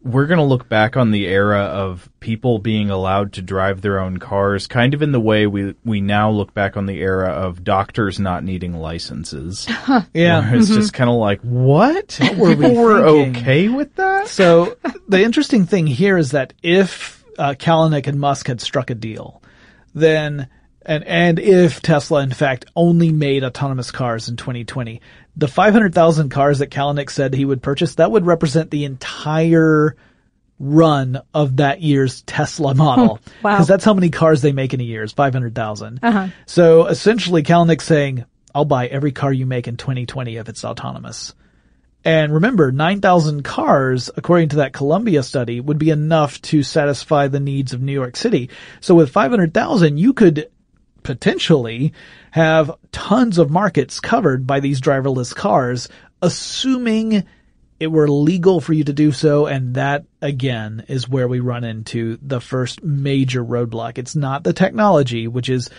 we're going to look back on the era of people being allowed to drive their own cars, kind of in the way we we now look back on the era of doctors not needing licenses. yeah, it's mm-hmm. just kind of like what? what were we were okay with that? So the interesting thing here is that if uh, Kalanick and Musk had struck a deal, then and and if Tesla in fact only made autonomous cars in 2020, the 500,000 cars that Kalanick said he would purchase, that would represent the entire run of that year's Tesla model. wow. Because that's how many cars they make in a year is 500,000. Uh-huh. So essentially Kalanick's saying, I'll buy every car you make in 2020 if it's autonomous. And remember, 9,000 cars, according to that Columbia study, would be enough to satisfy the needs of New York City. So with 500,000, you could potentially have tons of markets covered by these driverless cars, assuming it were legal for you to do so. And that again is where we run into the first major roadblock. It's not the technology, which is,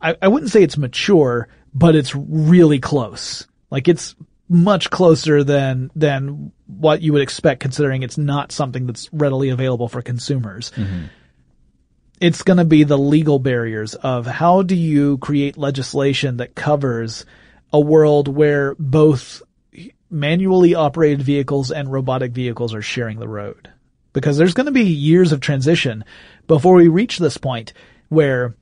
I, I wouldn't say it's mature, but it's really close. Like it's much closer than, than what you would expect considering it's not something that's readily available for consumers. Mm-hmm it's going to be the legal barriers of how do you create legislation that covers a world where both manually operated vehicles and robotic vehicles are sharing the road. Because there's going to be years of transition before we reach this point where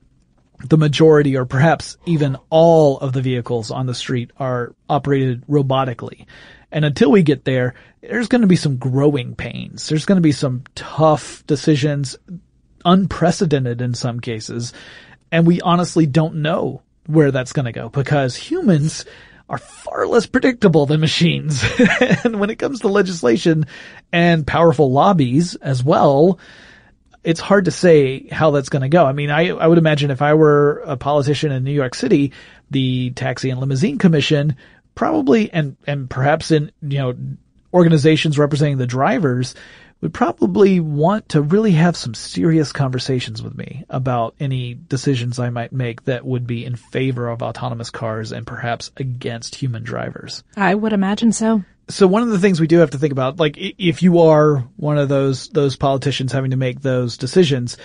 the majority or perhaps even all of the vehicles on the street are operated robotically. And until we get there, there's going to be some growing pains. There's going to be some tough decisions, unprecedented in some cases. And we honestly don't know where that's going to go because humans are far less predictable than machines. and when it comes to legislation and powerful lobbies as well, it's hard to say how that's going to go. I mean, I, I would imagine if I were a politician in New York City, the Taxi and Limousine Commission probably, and, and perhaps in, you know, organizations representing the drivers would probably want to really have some serious conversations with me about any decisions I might make that would be in favor of autonomous cars and perhaps against human drivers. I would imagine so. So one of the things we do have to think about, like if you are one of those, those politicians having to make those decisions,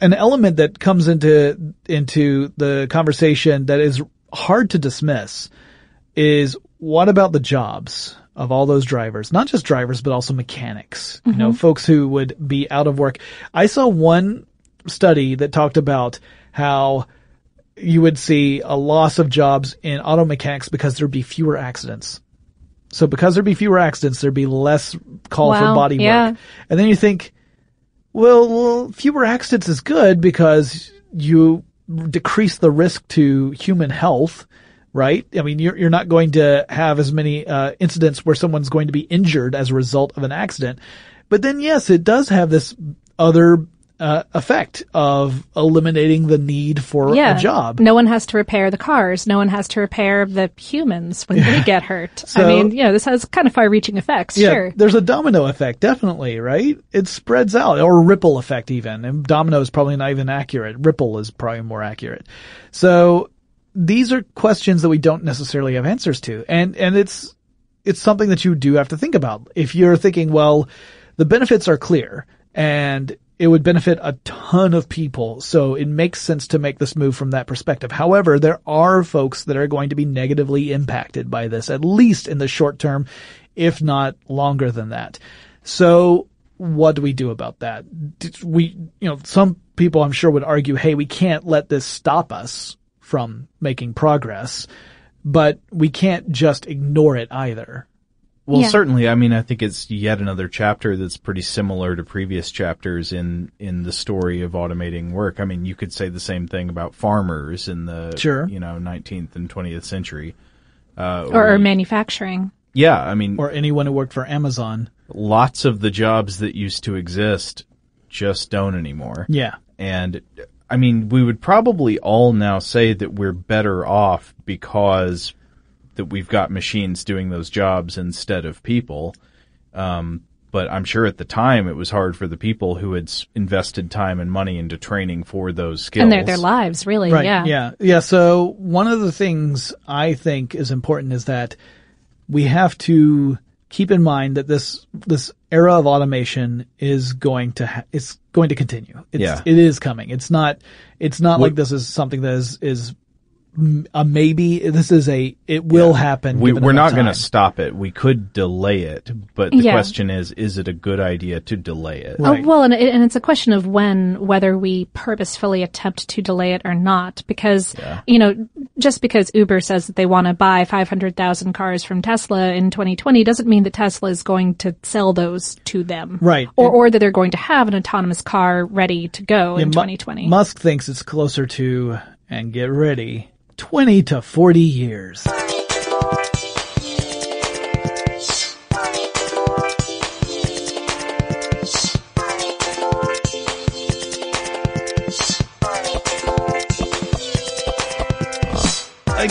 an element that comes into, into the conversation that is hard to dismiss is what about the jobs? Of all those drivers, not just drivers, but also mechanics, mm-hmm. you know, mm-hmm. folks who would be out of work. I saw one study that talked about how you would see a loss of jobs in auto mechanics because there'd be fewer accidents. So because there'd be fewer accidents, there'd be less call wow, for body yeah. work. And then you think, well, well, fewer accidents is good because you decrease the risk to human health right? I mean, you're, you're not going to have as many, uh, incidents where someone's going to be injured as a result of an accident. But then yes, it does have this other, uh, effect of eliminating the need for yeah. a job. No one has to repair the cars. No one has to repair the humans when they get hurt. so, I mean, you know, this has kind of far reaching effects. Yeah, sure. There's a domino effect, definitely, right? It spreads out or ripple effect even. And domino is probably not even accurate. Ripple is probably more accurate. So these are questions that we don't necessarily have answers to. And, and it's, it's something that you do have to think about. If you're thinking, well, the benefits are clear and it would benefit a ton of people. So it makes sense to make this move from that perspective. However, there are folks that are going to be negatively impacted by this, at least in the short term, if not longer than that. So what do we do about that? We, you know, some people I'm sure would argue, hey, we can't let this stop us from making progress, but we can't just ignore it either. Well, yeah. certainly. I mean, I think it's yet another chapter that's pretty similar to previous chapters in in the story of automating work. I mean, you could say the same thing about farmers in the sure. you know 19th and 20th century, uh, or, or manufacturing. Yeah, I mean, or anyone who worked for Amazon. Lots of the jobs that used to exist just don't anymore. Yeah, and I mean, we would probably all now say that we're better off because that we've got machines doing those jobs instead of people. Um, but I'm sure at the time it was hard for the people who had invested time and money into training for those skills. And their, their lives, really. Right. Yeah. Yeah. Yeah. So one of the things I think is important is that we have to keep in mind that this this era of automation is going to ha- it's going to continue. It's, yeah. it is coming. It's not it's not what, like this is something that is is a maybe. This is a it will yeah. happen. We, are not going to stop it. We could delay it, but the yeah. question is: is it a good idea to delay it? Right. Oh, well, and, it, and it's a question of when, whether we purposefully attempt to delay it or not. Because yeah. you know, just because Uber says that they want to buy 500,000 cars from Tesla in 2020 doesn't mean that Tesla is going to sell those to them, right? Or or that they're going to have an autonomous car ready to go in 2020. Musk thinks it's closer to and get ready 20 to 40 years.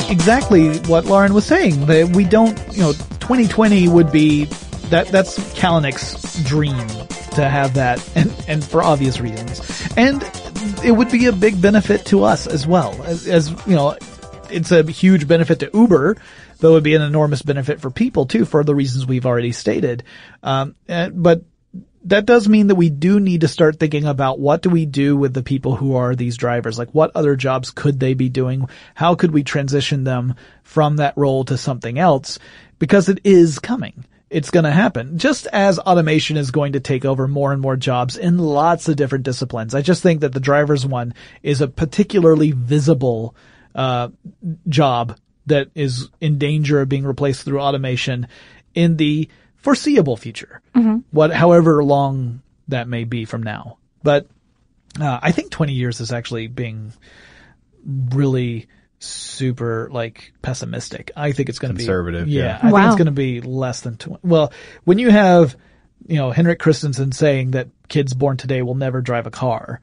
exactly what Lauren was saying. That we don't, you know, 2020 would be that that's Kalanick's dream to have that, and and for obvious reasons, and it would be a big benefit to us as well as, as you know it's a huge benefit to Uber, but it would be an enormous benefit for people too, for the reasons we've already stated. Um, but that does mean that we do need to start thinking about what do we do with the people who are these drivers? Like what other jobs could they be doing? How could we transition them from that role to something else? because it is coming. It's going to happen. Just as automation is going to take over more and more jobs in lots of different disciplines. I just think that the driver's one is a particularly visible uh, job that is in danger of being replaced through automation in the foreseeable future. Mhm. What, however long that may be from now. But uh, I think 20 years is actually being really super like pessimistic. I think it's going to be Conservative, Yeah, yeah. I think it's going to be less than 20. Well, when you have, you know, Henrik Christensen saying that kids born today will never drive a car,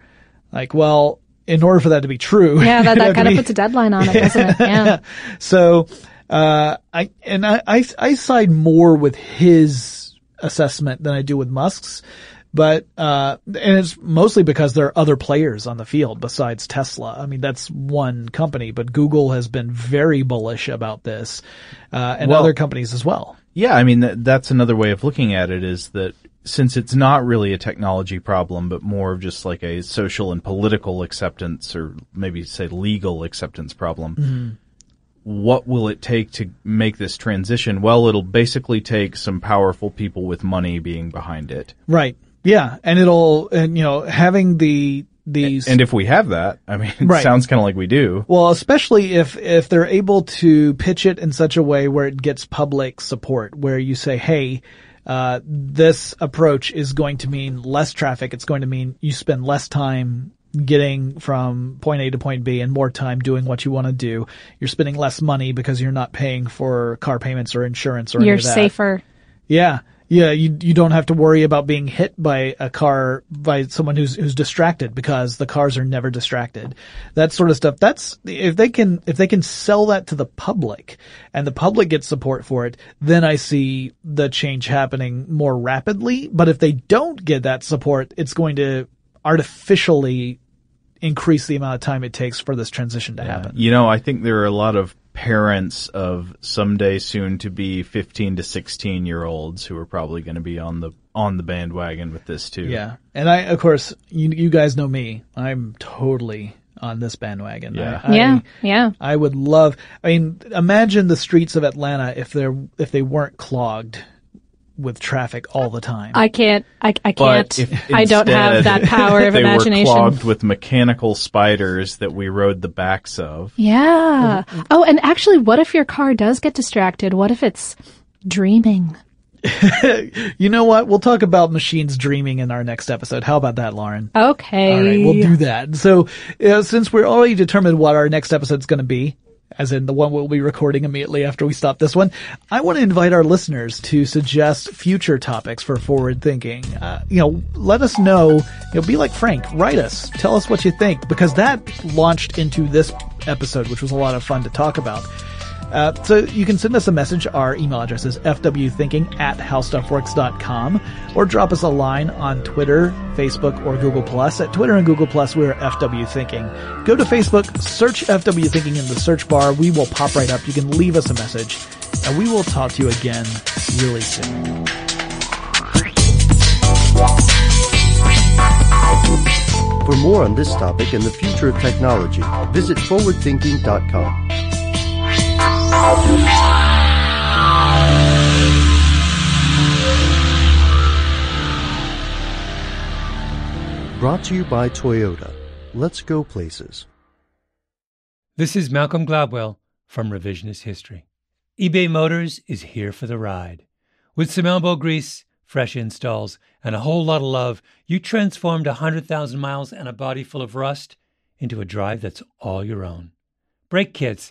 like, well, in order for that to be true, Yeah, that, that kind of be- puts a deadline on it, doesn't it? Yeah. so, uh, I, and I, I, I side more with his assessment than I do with Musk's, but, uh, and it's mostly because there are other players on the field besides Tesla. I mean, that's one company, but Google has been very bullish about this, uh, and Well- other companies as well. Yeah, I mean that, that's another way of looking at it is that since it's not really a technology problem, but more of just like a social and political acceptance, or maybe say legal acceptance problem. Mhm. What will it take to make this transition? Well, it'll basically take some powerful people with money being behind it. Right. Yeah. And it'll, and you know, having the, these. And if we have that, I mean, it Right. sounds kind of like we do. Well, especially if if they're able to pitch it in such a way where it gets public support, where you say, "Hey, uh, this approach is going to mean less traffic. It's going to mean you spend less time getting from point A to point B and more time doing what you want to do. You're spending less money because you're not paying for car payments or insurance or any You're of that. safer. Yeah. Yeah, you you don't have to worry about being hit by a car by someone who's who's distracted because the cars are never distracted. That sort of stuff. That's if they can if they can sell that to the public and the public gets support for it, then I see the change happening more rapidly. But if they don't get that support, it's going to artificially increase the amount of time it takes for this transition to happen. You know, I think there are a lot of parents of someday soon to be 15 to 16 year olds who are probably going to be on the on the bandwagon with this too. Yeah. And I, of course, you, you guys know me. I'm totally on this bandwagon. Yeah. I, Yeah, I, yeah. I would love, I mean, imagine the streets of Atlanta if they're, if they weren't clogged with traffic all the time. I can't. I, I can't. if I don't have that power of imagination. they imagination. were clogged with mechanical spiders that we rode the backs of. Yeah. Oh, and actually, what if your car does get distracted? What if it's dreaming? you know what? We'll talk about machines dreaming in our next episode. How about that, Lauren? Okay. All right, we'll do that. So, uh, since we're already determined what our next episode is going to be, as in the one we'll be recording immediately after we stop this one, I want to invite our listeners to suggest future topics for forward thinking. Uh, you know, let us know. You know, be like Frank. Write us. Tell us what you think because that launched into this episode, which was a lot of fun to talk about. Uh, so you can send us a message. Our email address is fwthinking at howstuffworks.com or drop us a line on Twitter, Facebook, or Google Plus. At Twitter and Google Plus, we're FW Thinking. Go to Facebook, search FW Thinking in the search bar. We will pop right up. You can leave us a message and we will talk to you again really soon. For more on this topic and the future of technology, visit forwardthinking.com. Brought to you by Toyota. Let's go places. This is Malcolm Gladwell from Revisionist History. eBay Motors is here for the ride. With some elbow grease, fresh installs, and a whole lot of love, you transformed 100,000 miles and a body full of rust into a drive that's all your own. Brake kits,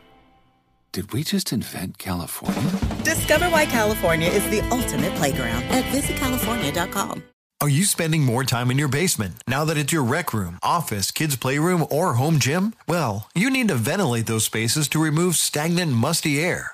Did we just invent California? Discover why California is the ultimate playground at visitcalifornia.com. Are you spending more time in your basement now that it's your rec room, office, kids' playroom, or home gym? Well, you need to ventilate those spaces to remove stagnant, musty air.